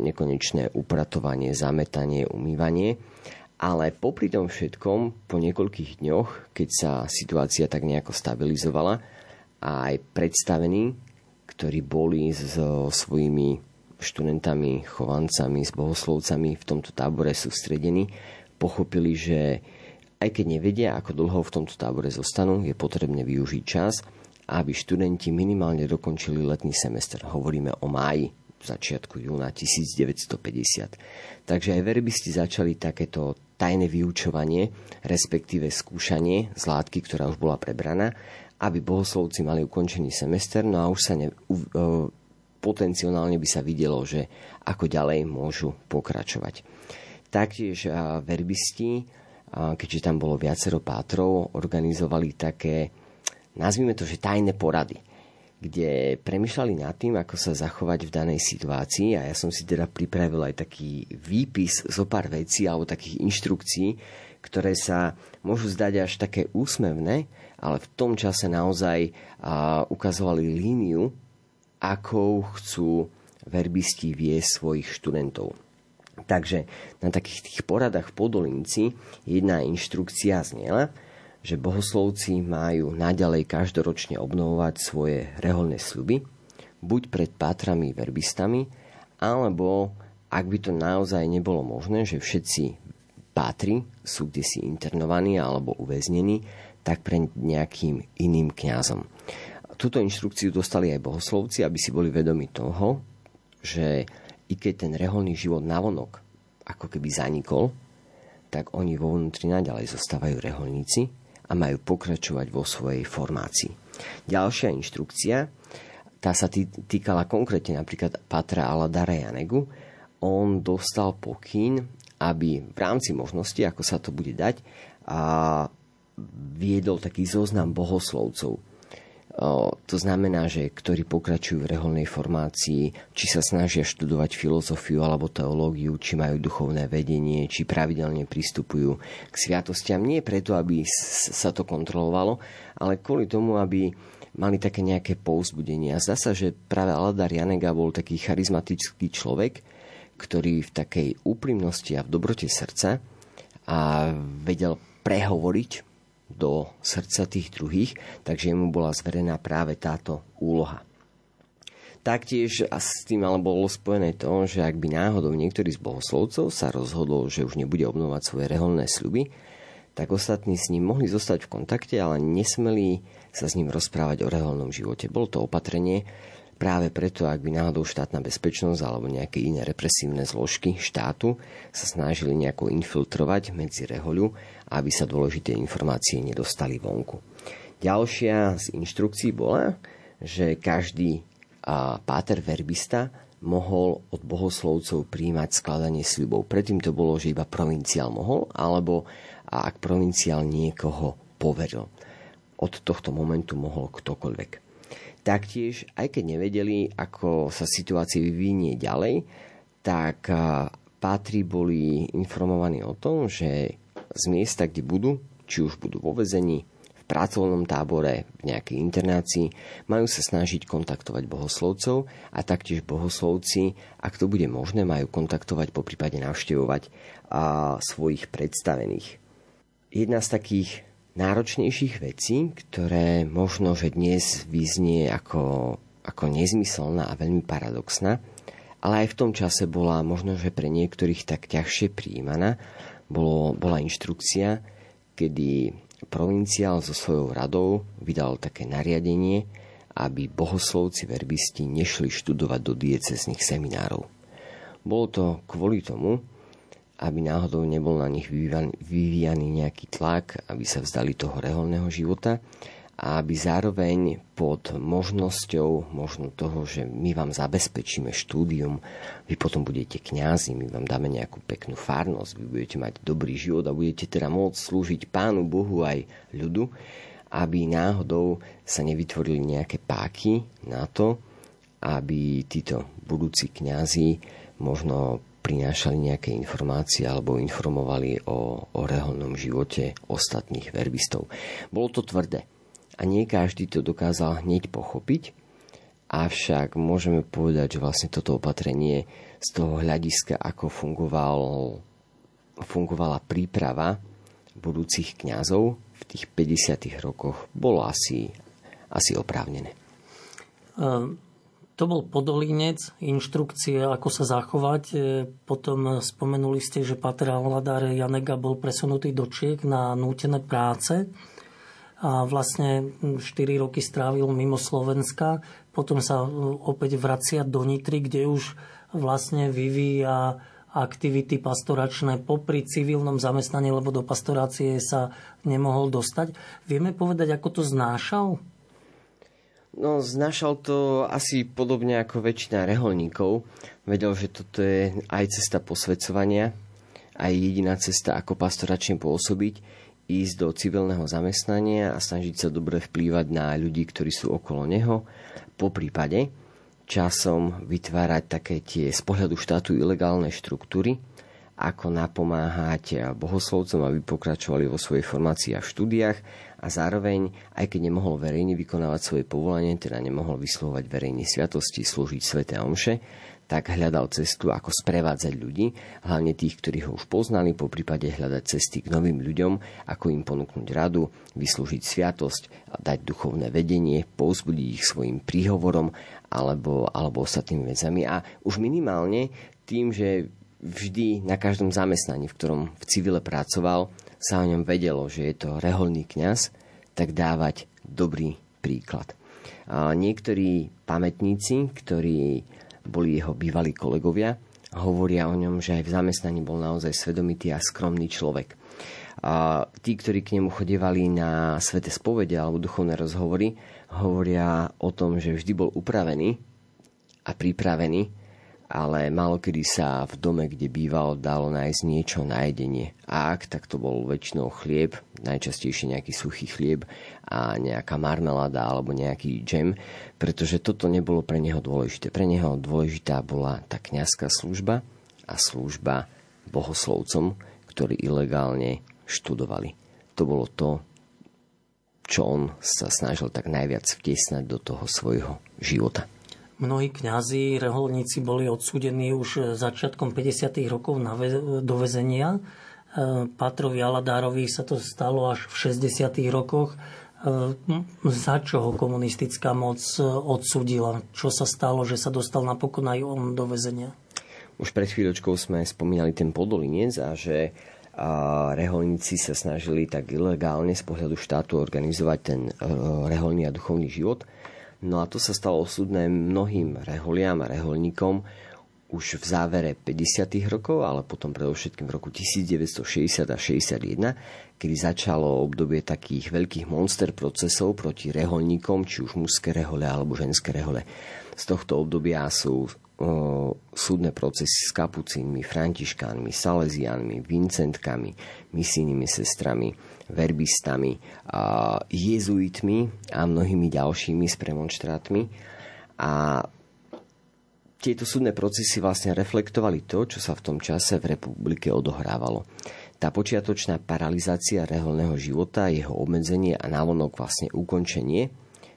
nekonečné upratovanie, zametanie, umývanie. Ale popri tom všetkom, po niekoľkých dňoch, keď sa situácia tak nejako stabilizovala, aj predstavení, ktorí boli so svojimi študentami, chovancami, s bohoslovcami v tomto tábore sústredení, pochopili, že aj keď nevedia, ako dlho v tomto tábore zostanú, je potrebné využiť čas, aby študenti minimálne dokončili letný semester. Hovoríme o máji, začiatku júna 1950. Takže aj verbisti začali takéto tajné vyučovanie, respektíve skúšanie z látky, ktorá už bola prebraná, aby bohoslovci mali ukončený semester, no a už sa ne, uh, potenciálne by sa videlo, že ako ďalej môžu pokračovať. Taktiež verbisti, keďže tam bolo viacero pátrov, organizovali také, nazvime to, že tajné porady kde premyšľali nad tým, ako sa zachovať v danej situácii a ja som si teda pripravil aj taký výpis zo pár vecí alebo takých inštrukcií, ktoré sa môžu zdať až také úsmevné, ale v tom čase naozaj ukazovali líniu, akou chcú verbisti viesť svojich študentov. Takže na takých tých poradách v Podolinci jedna inštrukcia znela, že bohoslovci majú naďalej každoročne obnovovať svoje reholné sľuby, buď pred pátrami verbistami, alebo ak by to naozaj nebolo možné, že všetci pátri sú kde si internovaní alebo uväznení, tak pre nejakým iným kňazom. Túto inštrukciu dostali aj bohoslovci, aby si boli vedomi toho, že i keď ten reholný život navonok ako keby zanikol, tak oni vo vnútri naďalej zostávajú reholníci a majú pokračovať vo svojej formácii. Ďalšia inštrukcia, tá sa týkala konkrétne napríklad Patra Aladara Janegu. On dostal pokyn, aby v rámci možnosti, ako sa to bude dať, a viedol taký zoznam bohoslovcov, to znamená, že ktorí pokračujú v reholnej formácii, či sa snažia študovať filozofiu alebo teológiu, či majú duchovné vedenie, či pravidelne pristupujú k sviatostiam. Nie preto, aby sa to kontrolovalo, ale kvôli tomu, aby mali také nejaké povzbudenie. A zdá sa, že práve Aladar Janega bol taký charizmatický človek, ktorý v takej úprimnosti a v dobrote srdca a vedel prehovoriť do srdca tých druhých, takže mu bola zverená práve táto úloha. Taktiež a s tým ale bolo spojené to, že ak by náhodou niektorý z bohoslovcov sa rozhodol, že už nebude obnovať svoje reholné sľuby, tak ostatní s ním mohli zostať v kontakte, ale nesmeli sa s ním rozprávať o reholnom živote. Bolo to opatrenie práve preto, ak by náhodou štátna bezpečnosť alebo nejaké iné represívne zložky štátu sa snažili nejako infiltrovať medzi rehoľu, aby sa dôležité informácie nedostali vonku. Ďalšia z inštrukcií bola, že každý páter verbista mohol od bohoslovcov príjmať skladanie sľubov. Predtým to bolo, že iba provinciál mohol, alebo ak provinciál niekoho poveril. Od tohto momentu mohol ktokoľvek. Taktiež, aj keď nevedeli, ako sa situácia vyvinie ďalej, tak pátri boli informovaní o tom, že z miesta, kde budú, či už budú vo vezení, pracovnom tábore, v nejakej internácii, majú sa snažiť kontaktovať bohoslovcov a taktiež bohoslovci, ak to bude možné, majú kontaktovať, po prípade navštevovať a svojich predstavených. Jedna z takých náročnejších vecí, ktoré možno, že dnes vyznie ako, ako nezmyselná a veľmi paradoxná, ale aj v tom čase bola možno, že pre niektorých tak ťažšie príjmaná, bolo, bola inštrukcia, kedy provinciál so svojou radou vydal také nariadenie, aby bohoslovci verbisti nešli študovať do diecezných seminárov. Bolo to kvôli tomu, aby náhodou nebol na nich vyvíjaný nejaký tlak, aby sa vzdali toho reholného života a aby zároveň pod možnosťou možno toho, že my vám zabezpečíme štúdium, vy potom budete kňazi, my vám dáme nejakú peknú farnosť, vy budete mať dobrý život a budete teda môcť slúžiť Pánu Bohu aj ľudu, aby náhodou sa nevytvorili nejaké páky na to, aby títo budúci kňazi možno prinášali nejaké informácie alebo informovali o, o reholnom živote ostatných verbistov. Bolo to tvrdé a nie každý to dokázal hneď pochopiť, avšak môžeme povedať, že vlastne toto opatrenie z toho hľadiska, ako fungoval, fungovala príprava budúcich kňazov v tých 50. rokoch, bolo asi, asi oprávnené. Um to bol podolínec, inštrukcie, ako sa zachovať. E, potom spomenuli ste, že Pater Hladár Janega bol presunutý do Čiek na nútené práce a vlastne 4 roky strávil mimo Slovenska. Potom sa opäť vracia do Nitry, kde už vlastne vyvíja aktivity pastoračné popri civilnom zamestnaní, lebo do pastorácie sa nemohol dostať. Vieme povedať, ako to znášal? No, znášal to asi podobne ako väčšina reholníkov. Vedel, že toto je aj cesta posvedcovania, aj jediná cesta, ako pastoračne pôsobiť ísť do civilného zamestnania a snažiť sa dobre vplývať na ľudí, ktorí sú okolo neho. Po prípade časom vytvárať také tie z pohľadu štátu ilegálne štruktúry, ako napomáhať bohoslovcom, aby pokračovali vo svojej formácii a štúdiách a zároveň, aj keď nemohol verejne vykonávať svoje povolanie, teda nemohol vyslovať verejné sviatosti, slúžiť sveté omše, tak hľadal cestu, ako sprevádzať ľudí, hlavne tých, ktorí ho už poznali, po prípade hľadať cesty k novým ľuďom, ako im ponúknuť radu, vyslúžiť sviatosť, dať duchovné vedenie, povzbudiť ich svojim príhovorom alebo, alebo ostatnými vecami. A už minimálne tým, že vždy na každom zamestnaní, v ktorom v civile pracoval, sa o ňom vedelo, že je to reholný kňaz, tak dávať dobrý príklad. A niektorí pamätníci, ktorí boli jeho bývalí kolegovia. Hovoria o ňom, že aj v zamestnaní bol naozaj svedomitý a skromný človek. A tí, ktorí k nemu chodevali na svete spovede alebo duchovné rozhovory, hovoria o tom, že vždy bol upravený a pripravený ale málo kedy sa v dome, kde býval, dalo nájsť niečo na jedenie. A ak, tak to bol väčšinou chlieb, najčastejšie nejaký suchý chlieb a nejaká marmeláda alebo nejaký džem, pretože toto nebolo pre neho dôležité. Pre neho dôležitá bola tá kňazská služba a služba bohoslovcom, ktorí ilegálne študovali. To bolo to, čo on sa snažil tak najviac vtesnať do toho svojho života. Mnohí kňazi, reholníci boli odsúdení už začiatkom 50. rokov na ve- do väzenia. Patrovi Aladárovi sa to stalo až v 60. rokoch. Za čo ho komunistická moc odsudila? Čo sa stalo, že sa dostal napokon aj on do väzenia? Už pred chvíľočkou sme spomínali ten podolinec a že a reholníci sa snažili tak ilegálne z pohľadu štátu organizovať ten reholný a duchovný život. No a to sa stalo osudné mnohým reholiam a reholníkom, už v závere 50. rokov, ale potom predovšetkým v roku 1960 a 61, kedy začalo obdobie takých veľkých monster procesov proti reholníkom, či už mužské rehole alebo ženské rehole. Z tohto obdobia sú o, súdne procesy s kapucínmi, františkánmi, salesianmi, vincentkami, misijnými sestrami, verbistami, jezuitmi a mnohými ďalšími s premonštrátmi. A tieto súdne procesy vlastne reflektovali to, čo sa v tom čase v republike odohrávalo. Tá počiatočná paralizácia reholného života, jeho obmedzenie a návonok vlastne ukončenie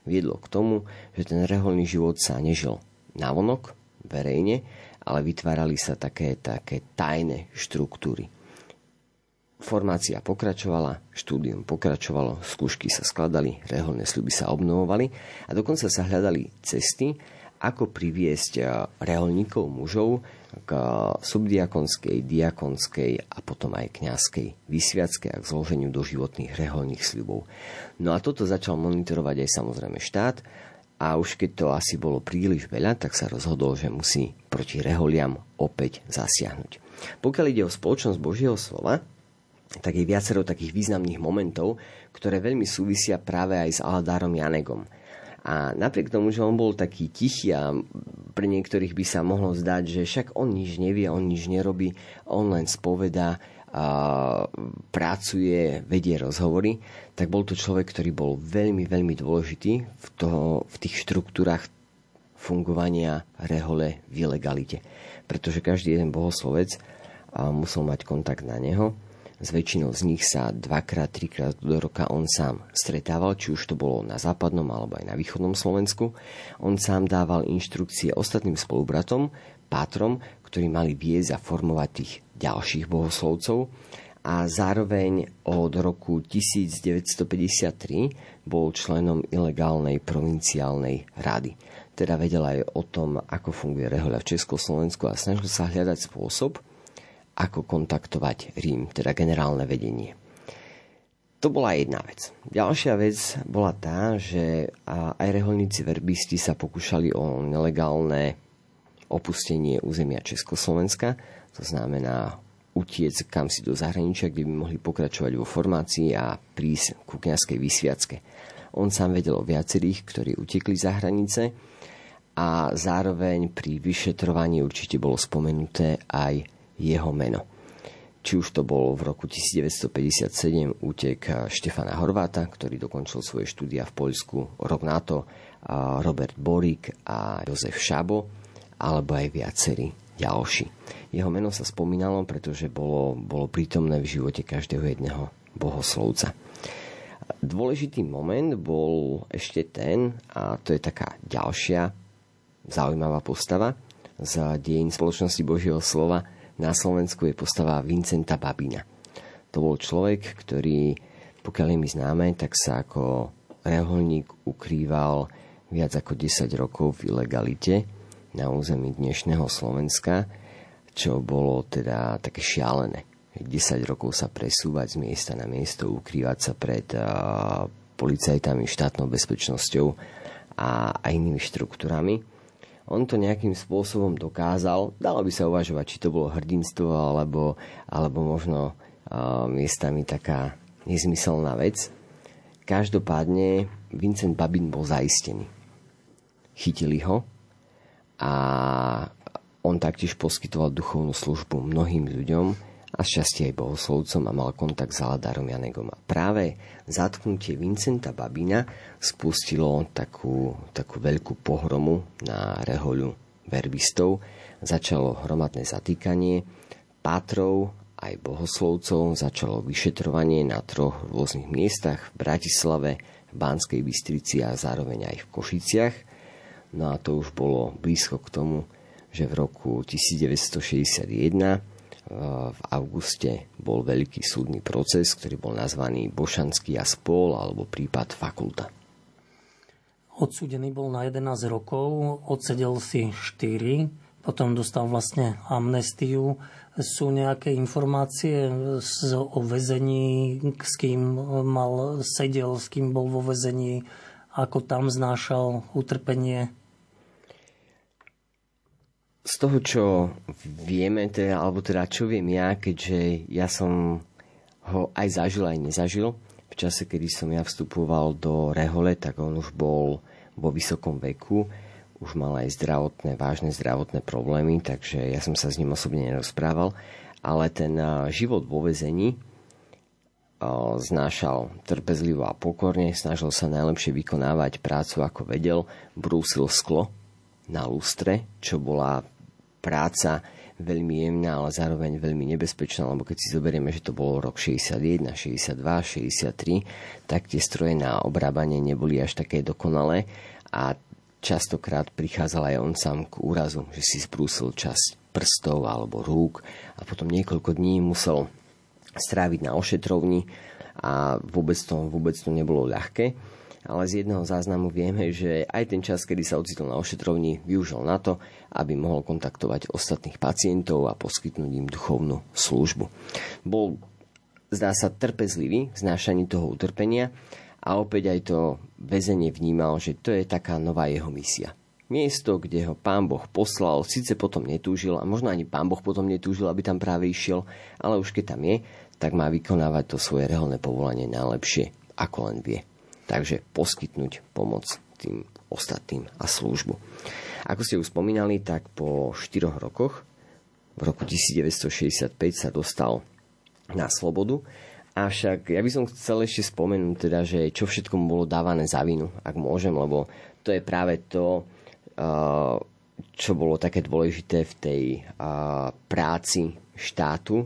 viedlo k tomu, že ten reholný život sa nežil návonok, verejne, ale vytvárali sa také, také tajné štruktúry. Formácia pokračovala, štúdium pokračovalo, skúšky sa skladali, reholné sľuby sa obnovovali a dokonca sa hľadali cesty, ako priviesť eh, reholníkov mužov k subdiakonskej, diakonskej a potom aj kňazskej vysviackej a k zloženiu do životných reholných sľubov. No a toto začal monitorovať aj samozrejme štát a už keď to asi bolo príliš veľa, tak sa rozhodol, že musí proti reholiam opäť zasiahnuť. Pokiaľ ide o spoločnosť Božieho slova, tak je viacero takých významných momentov, ktoré veľmi súvisia práve aj s Aladárom Janegom – a napriek tomu, že on bol taký tichý a pre niektorých by sa mohlo zdať, že však on nič nevie, on nič nerobí, on len spovedá, a pracuje, vedie rozhovory, tak bol to človek, ktorý bol veľmi, veľmi dôležitý v, toho, v tých štruktúrach fungovania rehole v ilegalite. Pretože každý jeden bohoslovec musel mať kontakt na neho s väčšinou z nich sa dvakrát, trikrát do roka on sám stretával, či už to bolo na západnom alebo aj na východnom Slovensku. On sám dával inštrukcie ostatným spolubratom, pátrom, ktorí mali viesť a formovať tých ďalších bohoslovcov a zároveň od roku 1953 bol členom ilegálnej provinciálnej rady. Teda vedel aj o tom, ako funguje rehoľa v Československu a snažil sa hľadať spôsob, ako kontaktovať Rím, teda generálne vedenie. To bola jedna vec. Ďalšia vec bola tá, že aj reholníci verbisti sa pokúšali o nelegálne opustenie územia Československa, to znamená utiec kam si do zahraničia, kde by mohli pokračovať vo formácii a prísť ku kniazkej vysviacke. On sám vedel o viacerých, ktorí utekli za hranice a zároveň pri vyšetrovaní určite bolo spomenuté aj jeho meno. Či už to bol v roku 1957 útek Štefana Horváta, ktorý dokončil svoje štúdia v Poľsku rok na to, Robert Borik a Jozef Šabo, alebo aj viacerí ďalší. Jeho meno sa spomínalo, pretože bolo, bolo prítomné v živote každého jedného bohoslovca. Dôležitý moment bol ešte ten, a to je taká ďalšia zaujímavá postava z dejín spoločnosti Božieho slova, na Slovensku je postava Vincenta Babina. To bol človek, ktorý, pokiaľ je mi známe, tak sa ako reholník ukrýval viac ako 10 rokov v ilegalite na území dnešného Slovenska, čo bolo teda také šialené. 10 rokov sa presúvať z miesta na miesto, ukrývať sa pred uh, policajtami, štátnou bezpečnosťou a, a inými štruktúrami on to nejakým spôsobom dokázal. Dalo by sa uvažovať, či to bolo hrdinstvo, alebo, alebo možno uh, miestami taká nezmyselná vec. Každopádne Vincent Babin bol zaistený. Chytili ho a on taktiež poskytoval duchovnú službu mnohým ľuďom, a šťastie aj bohoslovcom a mal kontakt s Aladárom Janegom. A práve zatknutie Vincenta Babina spustilo takú, takú veľkú pohromu na rehoľu verbistov. Začalo hromadné zatýkanie pátrov aj bohoslovcov, začalo vyšetrovanie na troch rôznych miestach v Bratislave, v Banskej Bystrici a zároveň aj v Košiciach. No a to už bolo blízko k tomu, že v roku 1961 v auguste bol veľký súdny proces, ktorý bol nazvaný Bošanský a spol alebo prípad fakulta. Odsudený bol na 11 rokov, odsedel si 4, potom dostal vlastne amnestiu. Sú nejaké informácie o väzení, s kým mal sedel, s kým bol vo väzení, ako tam znášal utrpenie? Z toho, čo vieme, teda, alebo teda čo viem ja, keďže ja som ho aj zažil, aj nezažil. V čase, kedy som ja vstupoval do Rehole, tak on už bol vo vysokom veku, už mal aj zdravotné, vážne zdravotné problémy, takže ja som sa s ním osobne nerozprával, ale ten život vo vezení znášal trpezlivo a pokorne, snažil sa najlepšie vykonávať prácu ako vedel, brúsil sklo na lustre, čo bola práca veľmi jemná, ale zároveň veľmi nebezpečná, lebo keď si zoberieme, že to bolo rok 61, 62, 63, tak tie stroje na obrábanie neboli až také dokonalé a častokrát prichádzal aj on sám k úrazu, že si zbrúsil časť prstov alebo rúk a potom niekoľko dní musel stráviť na ošetrovni a vôbec to, vôbec to nebolo ľahké ale z jedného záznamu vieme, že aj ten čas, kedy sa ocitol na ošetrovni, využil na to, aby mohol kontaktovať ostatných pacientov a poskytnúť im duchovnú službu. Bol, zdá sa, trpezlivý v znášaní toho utrpenia a opäť aj to väzenie vnímal, že to je taká nová jeho misia. Miesto, kde ho pán Boh poslal, síce potom netúžil a možno ani pán Boh potom netúžil, aby tam práve išiel, ale už keď tam je, tak má vykonávať to svoje reholné povolanie najlepšie, ako len vie takže poskytnúť pomoc tým ostatným a službu. Ako ste už spomínali, tak po 4 rokoch, v roku 1965 sa dostal na slobodu, avšak ja by som chcel ešte spomenúť teda, že čo všetko mu bolo dávané za vinu, ak môžem, lebo to je práve to, čo bolo také dôležité v tej práci štátu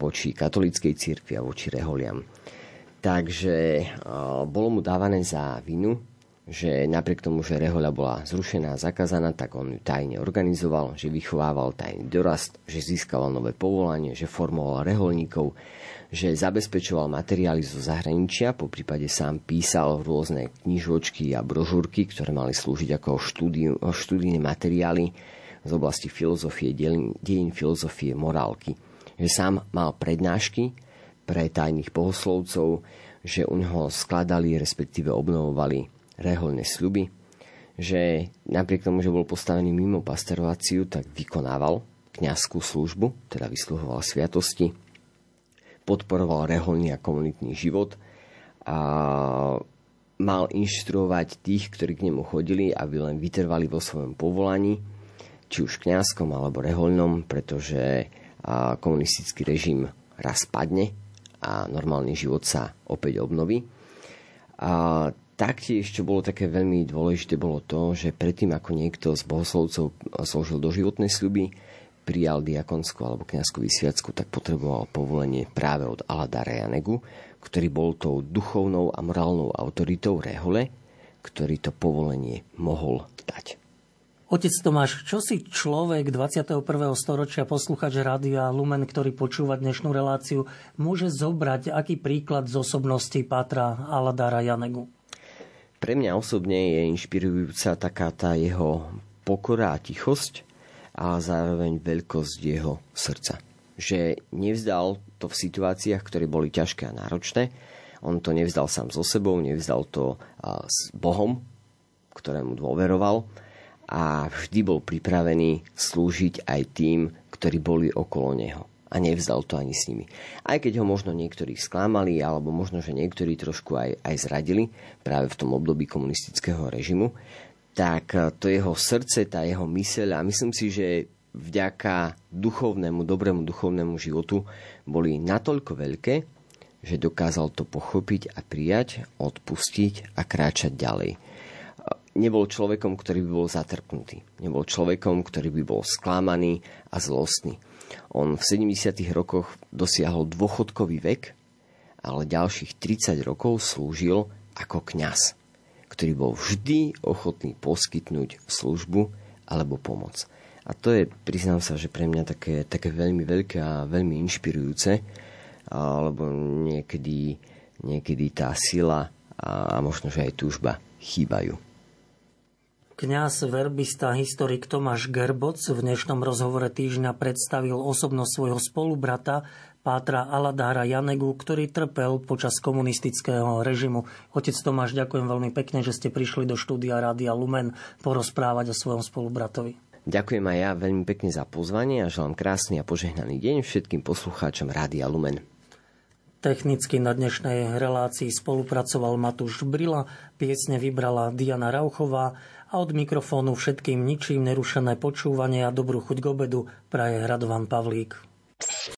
voči katolíckej cirkvi a voči reholiam. Takže bolo mu dávané za vinu, že napriek tomu, že rehoľa bola zrušená a zakázaná, tak on ju tajne organizoval, že vychovával tajný dorast, že získaval nové povolanie, že formoval reholníkov, že zabezpečoval materiály zo zahraničia, po prípade sám písal rôzne knižočky a brožúrky, ktoré mali slúžiť ako štúdijné materiály z oblasti filozofie, dejín filozofie, morálky. Že sám mal prednášky, pre tajných bohoslovcov, že u neho skladali, respektíve obnovovali reholné sľuby, že napriek tomu, že bol postavený mimo pastorovaciu, tak vykonával kňazskú službu, teda vysluhoval sviatosti, podporoval reholný a komunitný život a mal inštruovať tých, ktorí k nemu chodili, aby len vytrvali vo svojom povolaní, či už kňazskom alebo reholnom, pretože komunistický režim raz padne a normálny život sa opäť obnoví. A taktiež, čo bolo také veľmi dôležité, bolo to, že predtým, ako niekto z bohoslovcov slúžil do životnej sľuby, prijal diakonskú alebo kniazskú vysviacku, tak potreboval povolenie práve od Aladara Janegu, ktorý bol tou duchovnou a morálnou autoritou Rehole, ktorý to povolenie mohol dať. Otec Tomáš, čo si človek 21. storočia, posluchač Rádia Lumen, ktorý počúva dnešnú reláciu, môže zobrať aký príklad z osobnosti Pátra Aladara Janegu? Pre mňa osobne je inšpirujúca taká tá jeho pokora a tichosť a zároveň veľkosť jeho srdca. Že nevzdal to v situáciách, ktoré boli ťažké a náročné. On to nevzdal sám so sebou, nevzdal to s Bohom, ktorému dôveroval a vždy bol pripravený slúžiť aj tým, ktorí boli okolo neho. A nevzdal to ani s nimi. Aj keď ho možno niektorí sklamali, alebo možno, že niektorí trošku aj, aj zradili práve v tom období komunistického režimu, tak to jeho srdce, tá jeho myseľ a myslím si, že vďaka duchovnému, dobrému duchovnému životu boli natoľko veľké, že dokázal to pochopiť a prijať, odpustiť a kráčať ďalej nebol človekom, ktorý by bol zatrpnutý. Nebol človekom, ktorý by bol sklamaný a zlostný. On v 70. rokoch dosiahol dôchodkový vek, ale ďalších 30 rokov slúžil ako kňaz, ktorý bol vždy ochotný poskytnúť službu alebo pomoc. A to je, priznám sa, že pre mňa také, také veľmi veľké a veľmi inšpirujúce, lebo niekedy, niekedy tá sila a možno, že aj túžba chýbajú. Kňaz, verbista, historik Tomáš Gerboc v dnešnom rozhovore týždňa predstavil osobnosť svojho spolubrata, Pátra Aladára Janegu, ktorý trpel počas komunistického režimu. Otec Tomáš, ďakujem veľmi pekne, že ste prišli do štúdia Rádia Lumen porozprávať o svojom spolubratovi. Ďakujem aj ja veľmi pekne za pozvanie a želám krásny a požehnaný deň všetkým poslucháčom Rádia Lumen. Technicky na dnešnej relácii spolupracoval Matúš Brila, piesne vybrala Diana Rauchová a od mikrofónu všetkým ničím nerušené počúvanie a dobrú chuť k obedu praje Radovan Pavlík.